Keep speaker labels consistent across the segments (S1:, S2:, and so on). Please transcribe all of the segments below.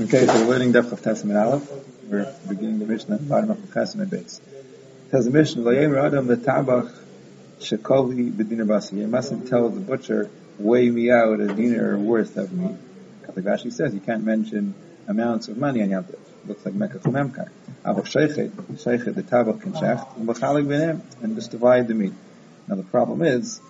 S1: Okay, so we're learning Daf of Testament Aleph. We're beginning the Mishnah at the bottom of the Testament base. It says the Mishnah, V'yem Adam Tabach shekoli b'diner basi. You mustn't tell the butcher, weigh me out a dinar worth of meat. Like Rashi says, you can't mention amounts of money on Yom Tov. Looks like Mecca from Memkar. Avach sheichet, sheichet the Tabach can shecht, and and just divide the meat. Now the problem is,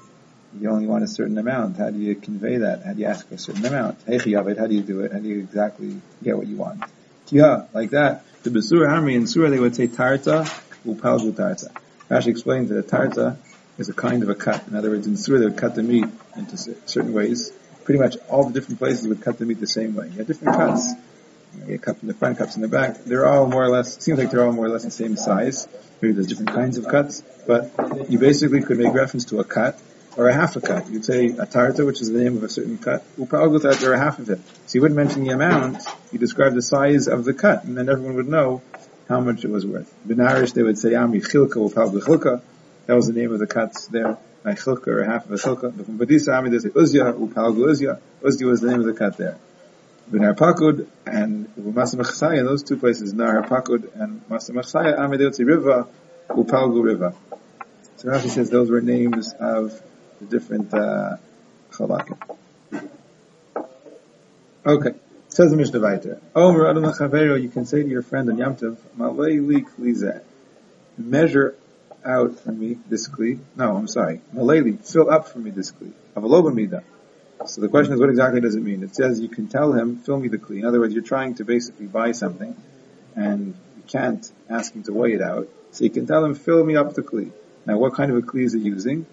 S1: you only want a certain amount. How do you convey that? How do you ask for a certain amount? How do you do it? How do you exactly get what you want? Yeah, like that. The Basura army in Surah they would say tarta, upalgu tarta. Rashi explains that a tarta is a kind of a cut. In other words, in Surah they would cut the meat into certain ways. Pretty much all the different places would cut the meat the same way. You have different cuts. You get cups in the front, cups in the back. They're all more or less, seems like they're all more or less the same size. Maybe there's different kinds of cuts, but you basically could make reference to a cut or a half a cut. You'd say a tarta, which is the name of a certain cut, upalgutat, or a half of it. So you wouldn't mention the amount, you describe the size of the cut, and then everyone would know how much it was worth. In Naresh, they would say ah, ami chilka upalgu chilka. That was the name of the cuts there. A chilka, or a half of a chilka. But from Badisa Ami, they say uzya, upalgu uzya. Uzya was the name of the cut there. Benar Pakud and Masamachsaya, those two places, Nar Pakud and they would say Riva, Upalgu Riva. So Rashi says those were names of the different uh. Okay. Says the Mishnah Vayter. Omer Adam Chavero, you can say to your friend on Yom Tov, Malay li klize. Measure out for me this kli. No, I'm sorry. Malay fill up for me this kli. Avaloba mida. So the question is, what exactly does it mean? It says you can tell him, fill me the kli. In other words, you're trying to basically buy something, and you can't ask him to weigh it out. So you can tell him, fill me up the kli. Now, what kind of a kli is it using?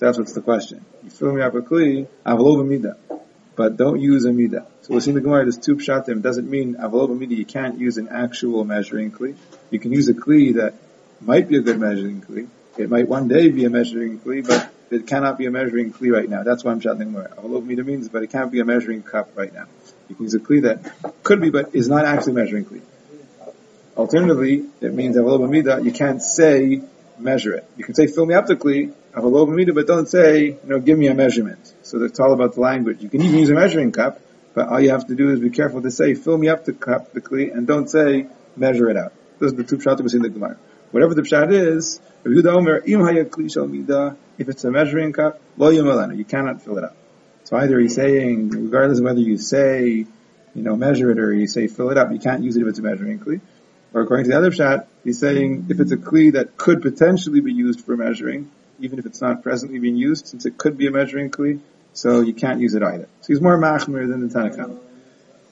S1: So that's what's the question. You fill me up a kli, avalova mida. But don't use a mida. So we'll see in the Gemara, there's two pshatim. It doesn't mean avalova mida, you can't use an actual measuring kli. You can use a kli that might be a good measuring kli. It might one day be a measuring kli, but it cannot be a measuring kli right now. That's why I'm shouting Gemara. Avalova mida means, but it can't be a measuring cup right now. You can use a kli that could be, but is not actually measuring kli. Alternatively, it means avalova mida, you can't say measure it. You can say fill me up the kli, but don't say, you know, give me a measurement. So it's all about the language. You can even use a measuring cup, but all you have to do is be careful to say, fill me up the cup, the kli, and don't say, measure it out. Those are the two pshatim we see in the Gemara. Whatever the pshat is, if it's a measuring cup, lo you cannot fill it up. So either he's saying, regardless of whether you say, you know, measure it or you say fill it up, you can't use it if it's a measuring kli. Or according to the other pshat, he's saying if it's a kli that could potentially be used for measuring, even if it's not presently being used, since it could be a measuring kli, so you can't use it either. So he's more machmir than the Tanakh.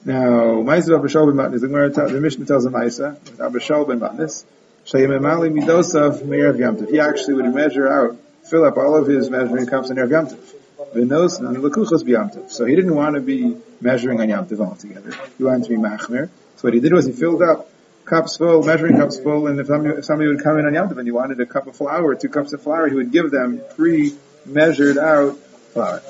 S1: Now, Ma'isa Abba Shaul ben Matnis, the Mishnah tells him Ma'isa, Abba Shaul ben Matnis, Shayimemali Midosav Me'er Yamtiv. He actually would measure out, fill up all of his measuring cups in Erev Yamtiv. And Lekuchos B'Yamtiv. So he didn't want to be measuring on Yamtiv altogether. He wanted to be machmir. So what he did was he filled up cups full, measuring cups full, and if somebody, if somebody would come in on Yom Tov and he wanted a cup of flour, or two cups of flour, he would give them pre-measured out flour.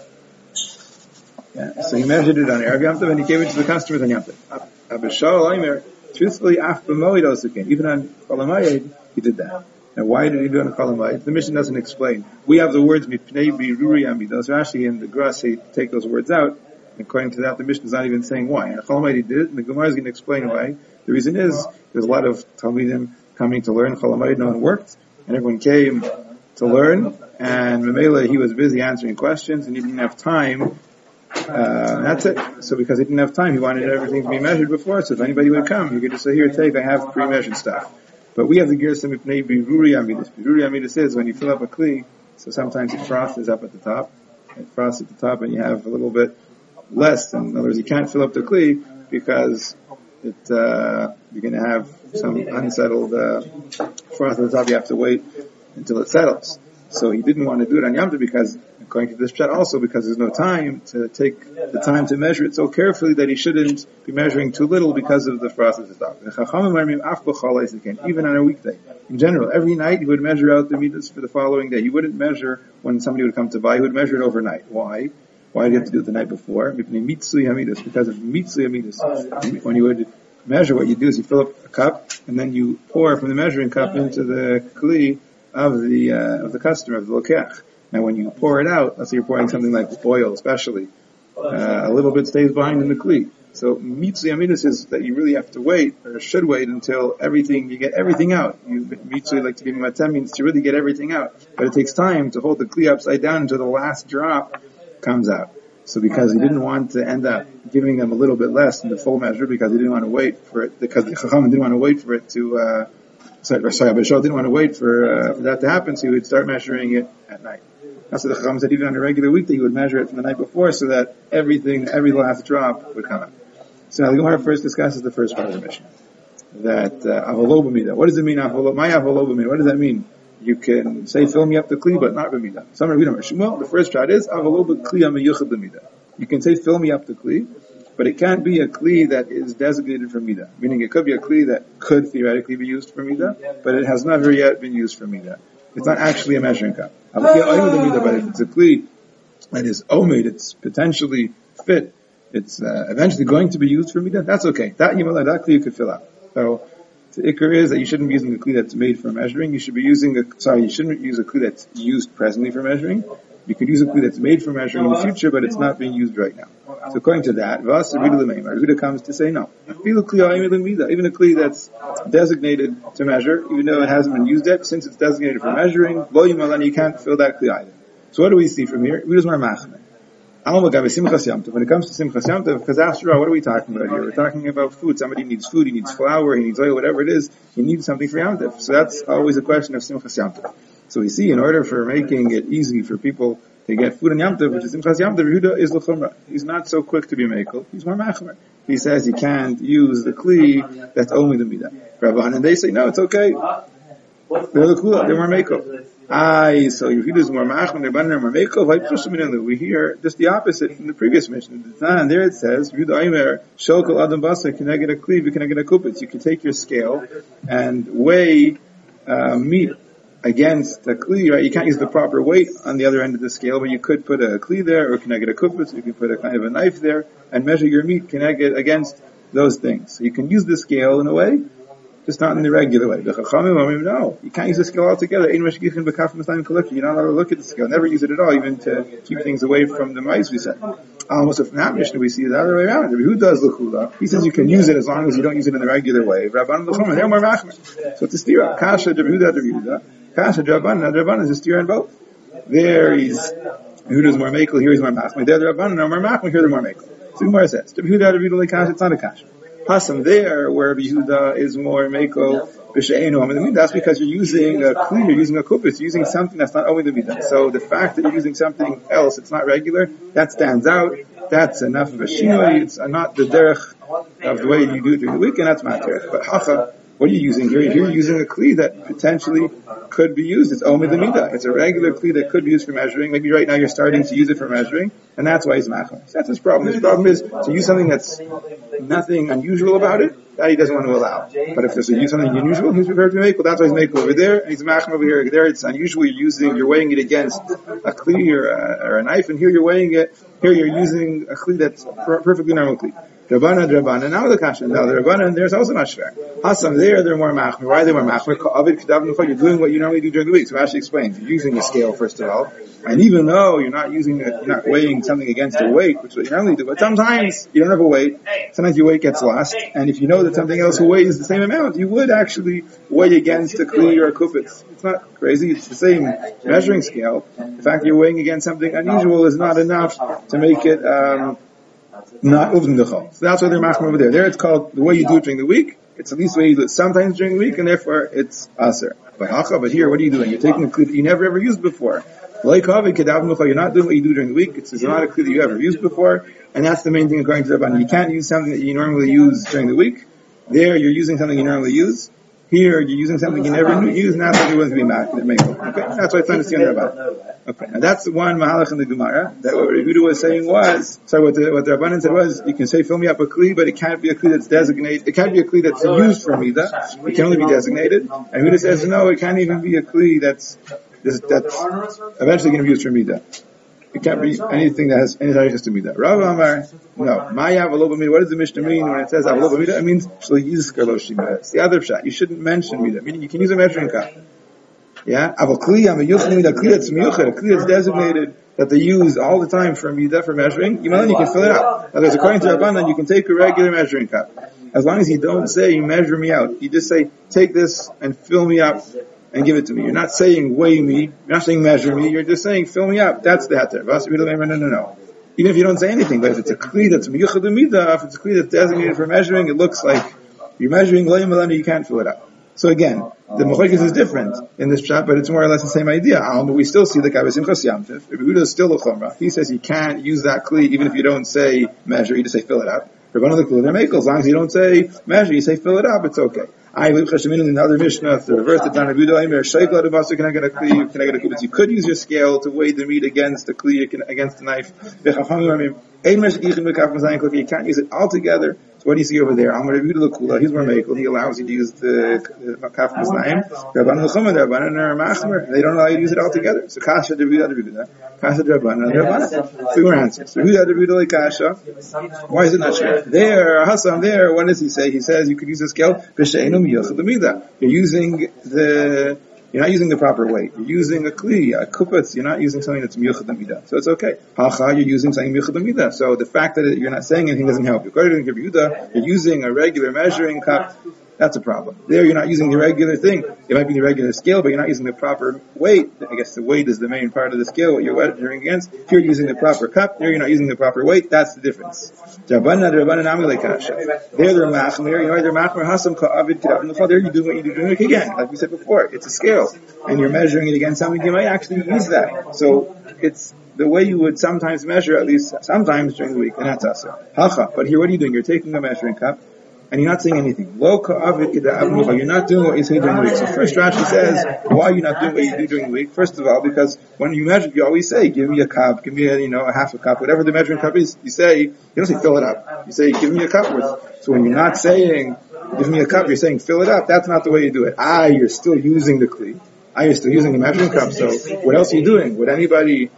S1: Yeah, so he measured it on Erev Yom Tov and he gave it to the customers on Yom Tov. Abishal Aimer, truthfully, af even on Cholamayed, he did that. Now, why did he do it on Cholamayed? The Mishnah doesn't explain. We have the words mipnei biruri amidos. Rashi and the Gra say take those words out. According to that, the Mishnah is not even saying why. And Cholamayed did it, and the Gemara is going to explain why. The reason is there's a lot of Talmidim coming to learn Cholamayid. No one worked, and everyone came to learn. And Mamela, he was busy answering questions, and he didn't have time. Uh, that's it. So because he didn't have time, he wanted everything to be measured before. So if anybody would come, he could just say, "Here, take. I have pre-measured stuff." But we have the Gersim Ipnei Biruri Amidus. Biruri Amidus is when you fill up a kli. So sometimes frost is up at the top, and frost at the top, and you have a little bit less. In other words, you can't fill up the kli because that uh, you're going to have some unsettled uh, froth the top. You have to wait until it settles. So he didn't want to do it on Yom Tov because, according to this chat, also because there's no time to take the time to measure it so carefully that he shouldn't be measuring too little because of the frost at the top. Even on a weekday, in general, every night he would measure out the midas for the following day. He wouldn't measure when somebody would come to buy. He would measure it overnight. Why? Why did you have to do it the night before? Because of mitzui hamidus. When you would measure, what you do is you fill up a cup and then you pour from the measuring cup into the kli of the uh, of the customer of the lokech. Now, when you pour it out, let's say you're pouring something like oil, especially, uh, a little bit stays behind in the kli. So mitzvah aminus is that you really have to wait or should wait until everything you get everything out. You mitzvah like to be matem means to really get everything out, but it takes time to hold the kli upside down until the last drop comes out. So because he didn't want to end up giving them a little bit less than the full measure because he didn't want to wait for it because the chacham didn't want to wait for it to. Uh, sorry, sorry, Abishal didn't want to wait for, uh, for that to happen, so he would start measuring it at night. That's what the Chacham said even on a regular week that he would measure it from the night before so that everything, every last drop would come out. So now the Gemara first discusses the first part of the Mishnah. That, uh, What does it mean, avolo, my? What does that mean? You can say fill me up the kli, but not b'mida. Some read Well, the first shot is avoloba kli amiyuchad b'mida. You can say fill me up the kli, but it can't be a kli that is designated for mida. Meaning it could be a kli that could theoretically be used for mida, but it has never yet been used for mida. It's not actually a measuring cup. But if it's a kli that is omid, it's potentially fit, it's uh, eventually going to be used for midah, that's okay. That yimala, that kli you could fill out. So, the ikr is that you shouldn't be using a kli that's made for measuring. You should be using a, sorry, you shouldn't use a kli that's used presently for measuring. You could use a kli that's made for measuring in the future, but it's not being used right now. So according to that, Huda comes to say no. Even a kli that's designated to measure, even though it hasn't been used yet, since it's designated for measuring, you can't fill that kli either. So what do we see from here? We just want to when it comes to Simchas Yom because after all, what are we talking about here? We're talking about food. Somebody needs food, he needs flour, he needs oil, whatever it is, he needs something for Yom So that's always a question of Simchas Yom So we see, in order for making it easy for people to get food in Yom which is Simchas Yom Yehuda is l'chumra. He's not so quick to be makel. He's more machmer. He says he can't use the kli that's only the midah. Rabban, and they say, no, it's okay. They're the kula, they're more makel. Aye, so Yehuda is more machmer, they're banner more makel. We hear just the opposite from the previous Mishnah. And there it says, Yehuda Aimer, shokal adam basa, can I get a kli, can I get a kupitz? You can take your scale and weigh uh, meat against a kli, right? You can't use the proper weight on the other end of the scale, but you could put a kli there, or connect a kupitz, you can put a kind of a knife there, and measure your meat, connect it against those things. So you can use the scale in a way, just not in the regular way. The chachamim, no, you can't use the scale altogether. You're not allowed to look at the scale, never use it at all, even to keep things away from the mice, we said. Almost from that Mishnah, we see the other way around. Who does lechula? He says you can use it as long as you don't use it in the regular way. Rabban they're more machmer. So it's a stira. Kasha, Yehuda, Yehuda. Kasha Draban, now Draban is a steer on both. There he's, Yehuda's more makel, here he's more machmir. There the Rabban are more machmir, here they're more makel. So Gemara says, Yehuda, Yehuda, like Kasha, it's not a Kasha. Hasam there, where Yehuda is more makel, b'she'enu. I mean, that's because you're using a kli, you're using a kupis, you're using something that's not only the midah. So the fact that you're using something else, it's not regular, that stands out. That's enough of a shinoi. It's not the derech of the way you do it during the week, and that's matter. But hacha, what are you using here? You're using a kli that potentially could be used. It's omid midah. It's a regular kli that could be used for measuring. Maybe right now you're starting to use it for measuring, and that's why he's machmas. That's his problem. His problem is to use something that's nothing unusual about it, that he doesn't want to allow. But if there's a use something unusual, he's prepared to make. Well, that's why he's making over there, and he's machmas over here. There, it's unusual. You're using, you're weighing it against a kli or a, or a knife, and here you're weighing it. Here you're using a kli that's perfectly normal kli. Rabbanan, Rabbanan, now the kasha. Now the Rabbanan, there's also not shver. Hasam there, they're more machmer. Why are they more machmer? You're doing what you normally do during the week. So Rashi explains, you're using a scale first of all, and even though you're not using, a, you're not weighing something against a weight, which is what you normally do, but sometimes you don't have a weight. Sometimes your weight gets lost, and if you know that something else weighs the same amount, you would actually weigh against a kli or a. It's not crazy. It's the same measuring scale. The fact you're weighing against something unusual is not enough to make it. Um, not uvim dechol. So that's why they're machmir over there. There it's called the way you do it during the week. It's at least the way you do it sometimes during the week, and therefore it's aser. But hacha, but here, what are you doing? You're taking a kli that you never ever used before. You're not doing what you do during the week. It's not a kli that you ever used before, and that's the main thing according to the Rabban. You can't use something that you normally use during the week. There, you're using something you normally use. Here, you're using something you never knew used, and that's what you want to be mad. Okay, that's why it's understand about. Okay, now that's one mahalach in the Gemara that what Rebuda was saying was. Sorry, what the what the Rabbanan said was, you can say fill me up a kli, but it can't be a kli that's designated. It can't be a kli that's used for mida. It can only be designated. And Rebuda says no, it can't even be a kli that's that's eventually going to be used for mida. It can't be anything that has any ties to Midah. Rav Amar, no. Maya Avalobamida, what does the Mishnah mean when it says Avalobamida? It means It's the other shot. You shouldn't mention Midah. Meaning you can use a measuring cup. Yeah? Aval kli, I'm a yuchni, a kli that's miyuchad, a kli that's designated that they use all the time for midah for measuring, you can fill it out. Now, there's according to Rabbanan, you can take a regular measuring cup. As long as you don't say, you measure me out. You just say, take this and fill me up and give it to me. You're not saying weigh me. You're not saying measure me. You're just saying fill me up. That's the heter. No, no, no. Even if you don't say anything, but if it's a kli that's miyuchad midah, if it's a kli that's designated for measuring, it looks like you're measuring layim you can't fill it up. So again, the Mechokis is different in this shot, but it's more or less the same idea. Um, we still see the Kabbas Simchas Yamtiv. Yehuda is still a Chumrah. He says you can't use that kli even if you don't say measure, you just say fill it up. Of the kli, as long as you don't say measure, you say fill it up, it's okay. I live in another Mishnah, to reverse the Tanah Buda, Aimer, Shaykla Devasa, can I get a kli, can I get a kli? You could use your scale to weigh the meat against the kli, against the knife. You can't use it altogether. So what do you see over there? He's more makel. He allows you to use the kaf are. They don't allow you to use it altogether. So kasha Rabbi Rabbi kasha Rabban Rabban. Three more answers. Rabbi Rabbi kasha. Why is it not sure? There, Hassan, there. What does he say? He says you could use the scale. You're using the you're not using the proper weight. You're using a kli, a kupatz. You're not using something that's miyuchad midah. So it's okay. Hacha, you're using something miyuchad midah. So the fact that you're not saying anything doesn't help. According to Yehuda, you're using a regular measuring cup that's a problem. There you're not using the regular thing. It might be the regular scale, but you're not using the proper weight. I guess the weight is the main part of the scale, what you're measuring against. If you're using the proper cup, there you're not using the proper weight. That's the difference. There they're machmir, you know, they're machmir hasam ka'avid k'dav There you do what you do doing again, like we said before. It's a scale. And you're measuring it against something, you might actually use that. So it's the way you would sometimes measure, at least sometimes during the week, and that's us. Hacha. But here, what are you doing? You're taking a measuring cup, and you're not saying anything. You're not doing what you say during the week. So first Rashi says, why are you not doing what you do during the week? First of all, because when you measure, you always say, give me a cup, give me a, you know, a half a cup, whatever the measuring cup is, you say, you don't say fill it up. You say, give me a cup worth. So when you're not saying, give me a cup, you're saying fill it up, that's not the way you do it. Ah, you're still using the kli. Ah, you're still using the measuring cup, so what else are you doing? Would anybody,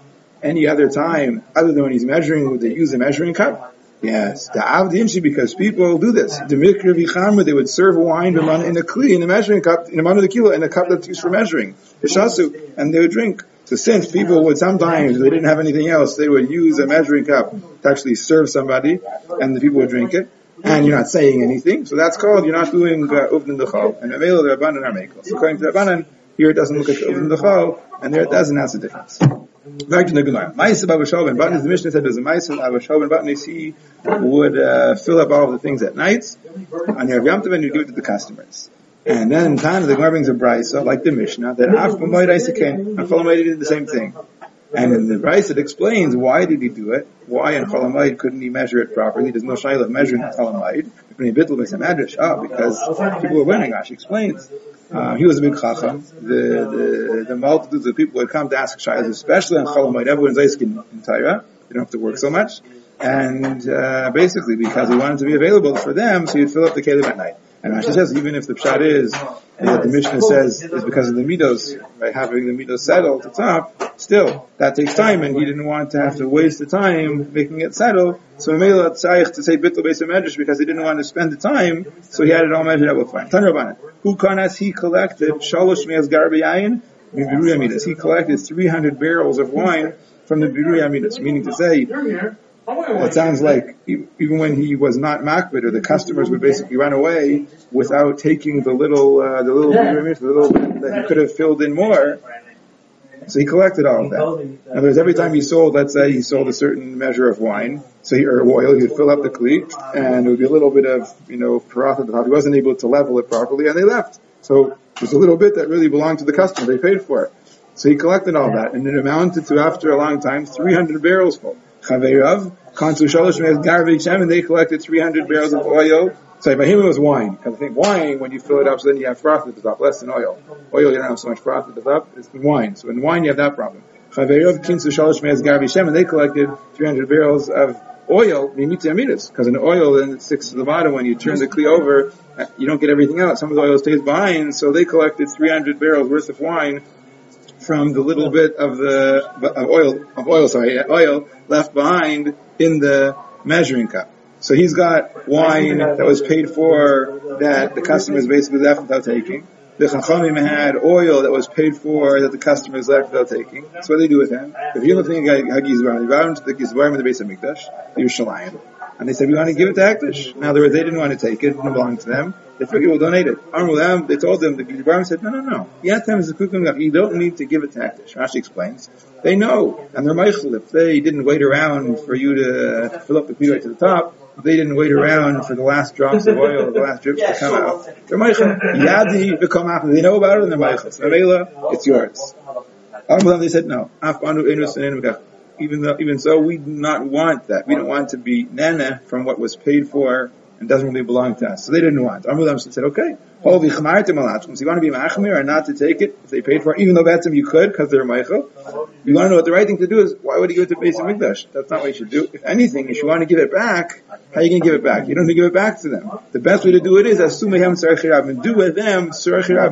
S1: any other time, other than when he's measuring, would they use a measuring cup? Yes, the avdimshi because people do this. The they would serve wine in a kli in a measuring cup in a man of the kilo in a cup that's used for measuring hishasu, and they would drink. So since people would sometimes they didn't have anything else, they would use a measuring cup to actually serve somebody, and the people would drink it. And you're not saying anything, so that's called you're not doing uh, uvnin dechal. And avelo the rabbanan are. So according to the rabbanan, here it doesn't look at uvnin dechal, and there it doesn't. That's the difference. Back to the Gemara. Ma'aseh Baba ben Button, the Mishnah said there's a Ma'aseh Baba ben Button, he would uh, fill up all of the things at nights, on Yom Tov, and you give it to the customers. And then in time, the Gemara brings a brisa, like the Mishnah, that Af B'moed Isakin, and Cholamoid did the same thing. And in the brisa, it explains why did he do it, why in Cholamoid couldn't he measure it properly, there's no shayla of measuring Cholamoid, oh, because people were winning, Rashi explains. Uh, he was a big chacham. The, the, the multitudes of people would come to ask shaylas, especially on Cholamoid. Everyone's asking in Torah. They don't have to work so much. And, uh, basically because he wanted to be available for them, so he'd fill up the kelim at night. And Rashi says even if the pshat is that the Mishnah says is because of the midos, by having the midos settle at the top, still that takes time, and he didn't want to have to waste the time making it settle. So he made Mela tzayich to say bittul beis medrash because he didn't want to spend the time, so he had it all measured out with fine. Tanrabanan, who kanas he collected shalosh me'as garbayayin He collected 300 barrels of wine from the biru meaning to say it sounds like even when he was not makbid, or the customers would basically run away without taking the little, uh, the little, the little that he could have filled in more. So he collected all of that. In other words, every time he sold, let's say he sold a certain measure of wine, so he, or oil, he would fill up the cleat, and it would be a little bit of, you know, parat at the top. He wasn't able to level it properly, and they left. So there's a little bit that really belonged to the customer. They paid for it. So he collected all that, and it amounted to, after a long time, 300 barrels full. And they collected 300 barrels of oil. So by him it was wine, because I think wine, when you fill it up, so then you have froth at the top, less than oil. Oil, you don't have so much froth at the top, it's wine. So in wine, you have that problem. Chaverav, Kinsu Shalosh Me'ez Garvei Shem, and they collected 300 barrels of oil, because in oil then it sticks to the bottom when you turn the kli over, uh, you don't get everything out. Some of the oil stays behind, so they collected 300 barrels worth of wine from the little bit of the of oil of oil sorry oil left behind in the measuring cup. So he's got wine that was paid for that the customers basically left without taking. the Chachamim had oil that was paid for that the customers left without taking. That's what they do with him. If you're looking at Hagizbarim, they brought him to the Gizbarim in the base of Mikdash, Yerushalayim. And they said, we want to give it to Akdish. In other words, they didn't want to take it, it didn't belong to them. They figured we'll donate it. Amrulam, they told them, the Gizbarim said, no, no, no. Yatem is a kukum You don't need to give it to Akdish. Rashi explains. They know, and they're Michael. If they didn't wait around for you to fill up the right to the top, they didn't wait around for the last drops of oil, the last drips to come out. They're Michael. Yadi become after. They know about it and they're Michael. So it's yours. They said no. Even though, even so, we do not want that. We don't want to be nana from what was paid for and doesn't really belong to us. So they didn't want. Amrulam said, okay, so you want to be machmir or not to take it if they paid for it, even though betzim you could because they're Michael. You want to know what the right thing to do is. Why would you it to Beis Hamikdash? That's not what you should do. If anything, if you want to give it back, how are you going to give it back? You don't give it back to them. The best way to do it is and do with them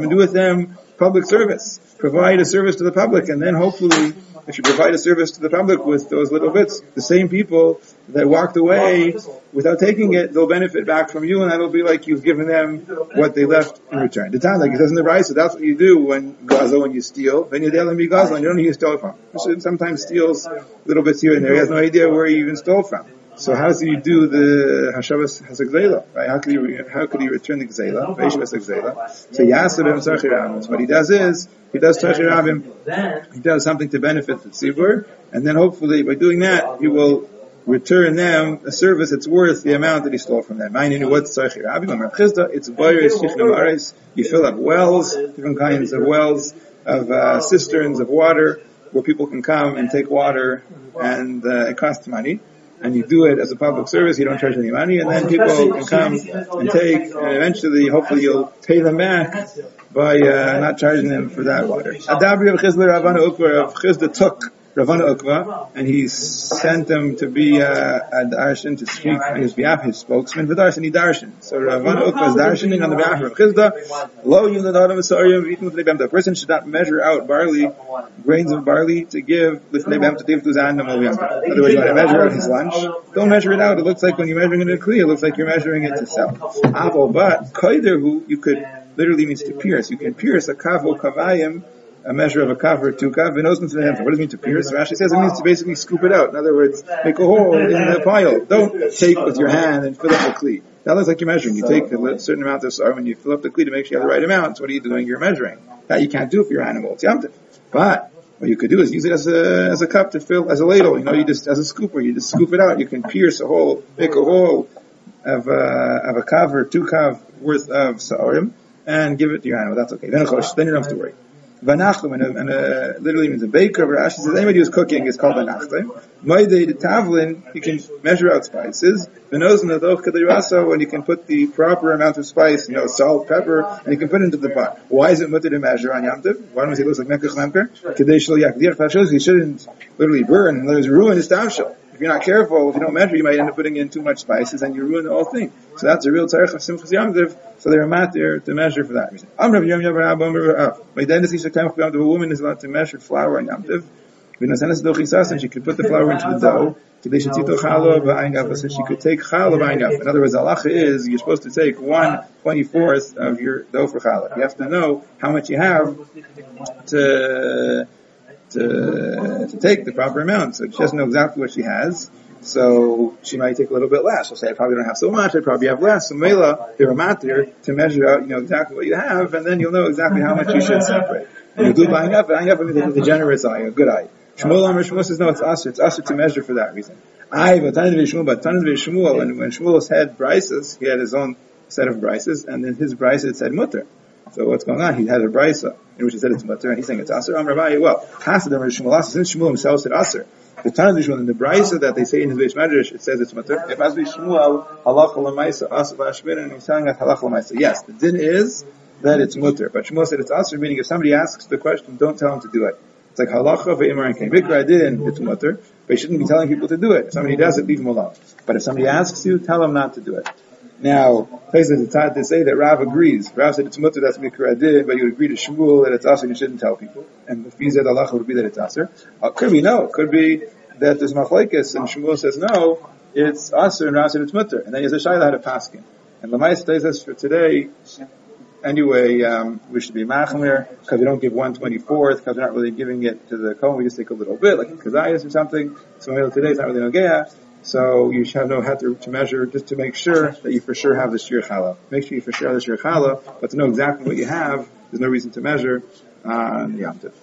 S1: do with them public service. Provide a service to the public, and then hopefully if you provide a service to the public with those little bits, the same people that walked away without taking it, they'll benefit back from you, and that'll be like you've given them what they left in return. The time, like it says in the Brisa, so that's what you do when gazel, when you steal. Then you tell him you gazel, and you don't know who you stole from. Sometimes steals little bits here and there. He has no idea where he even stole from. So how does he do the Hashavas Hasagzela? Right? How could he how could he return the Gzela? Veishvas Gzela. So Yasabim Tzachirabim. What he does is he does Tzachirabim. He does something to benefit the tzibur, and then hopefully by doing that he will return them a service that's worth the amount that he stole from them. I know what's Tzachirabim. It's Bayris Shichnam You fill up wells, different kinds of wells of uh, cisterns of water where people can come and take water, and uh, it costs money and you do it as a public service, you don't charge any money, and then people can come and take, and eventually, hopefully, you'll pay them back by uh, not charging them for that water. Took Ravana Ukva, and he sent him to be uh, a darshan to speak on his behalf, his spokesman for darshan, he darshan. So Ravana Ukva is darshaning on the behalf of Chisda. Lo The person should not measure out barley, grains of barley to give b'am to give to zan In other words, you want to measure out his lunch. Don't measure it out. It looks like when you're measuring it in a kli, it looks like you're measuring it to sell. Aval, but koider who you could literally means to pierce. You can pierce a kavo kavayim a measure of a kav or two kav, knows What does it mean to pierce? Rashi says it means to basically scoop it out. In other words, make a hole in the pile. Don't take with your hand and fill up the kli. That looks like you're measuring. You take a certain amount of sar and you fill up the kli to make sure you have the right amount. So what are you doing? You're measuring. That you can't do for your animal. It's yamtiv. But what you could do is use it as a as a cup to fill as a ladle. You know, you just as a scooper, you just scoop it out. You can pierce a hole, make a hole of a, uh, of a kav or two kav worth of sa'orim and give it to your animal. That's okay. Then, of course, then you don't have to worry. Vanachlim, and, and uh, literally means a baker. Rashi says anybody who's cooking is called vanachlim. Moide the tavlin, you can measure out spices. V'nozin adoch kadirasa, when you can put the proper amount of spice, you know, salt, pepper, and you can put into the pot. Why is it mutter to measure on Yom Why don't we say it looks like mekach lemker? Kadei shel yakdir. You shouldn't literally burn, and there's ruin his tavshel. If you're not careful, if you don't measure, you might end up putting in too much spices and you ruin the whole thing. So that's a real tzarech of simchas yamtiv. So they're matir to measure for that reason. My dentist used to come a woman is allowed to measure flour and yamtiv. And she could put the flour into the dough. So she could take challah In other words, Challah is you're supposed to take one twenty fourth of your dough for challah. You have to know how much you have to to, to take the proper amount. So she doesn't know exactly what she has. So she might take a little bit less. She'll say, I probably don't have so much, I probably have less. So Mela, they're a matir to measure out, you know, exactly what you have, and then you'll know exactly how much you should separate. And you do up, buying up means the generous eye, a good eye. Shmuel Amr Shmuel says, no, it's us, it's us to measure for that reason. I, but Tanit Shmuel, but Tanit Shmuel, when, when Shmuel had brises, he had his own set of brises, and then his brises said mutter. So what's going on? He had a brisa in which he said it's mutter, and he's saying it's aser. Amr Abaye, well, Hasadim Shmuel since Shmuel himself said aser. The Tanah Shmuel in the brisa that they say in his Beis Medrash, it says it's mutter. It must be Shmuel halacha lemaisa aser lashmir, and he's telling us halacha lemaisa. Yes, the din is that it's mutter, but Shmuel said it's aser, meaning if somebody asks the question, don't tell him to do it. It's like halacha ve'imar and kain. Mikra din, it's mutter, but you shouldn't be telling people to do it. If somebody does it, leave him alone. But if somebody asks you, tell him not to do it. Now, places the time to say that Rav agrees. Rav said it's mutter, that's mikra did, but you would agree to Shmuel that it's aser and you shouldn't tell people. And the Fizad Allah would be that it's aser. Uh, could be no. Could be that there's machlekes and Shmuel says no, it's aser and Rav said it's mutter. And then he has a shayla had a paskin. And Lamais says this for today, anyway, um, we should be machmir because we don't give one twenty fourth because we're not really giving it to the kohen. We just take a little bit, like kazayas or something. So today is not really nogea. So you should no head to, to, measure just to make sure that you for sure have the shir chala. Make sure you for sure have the shir chala, but to know exactly what you have, there's no reason to measure on Yom Tov.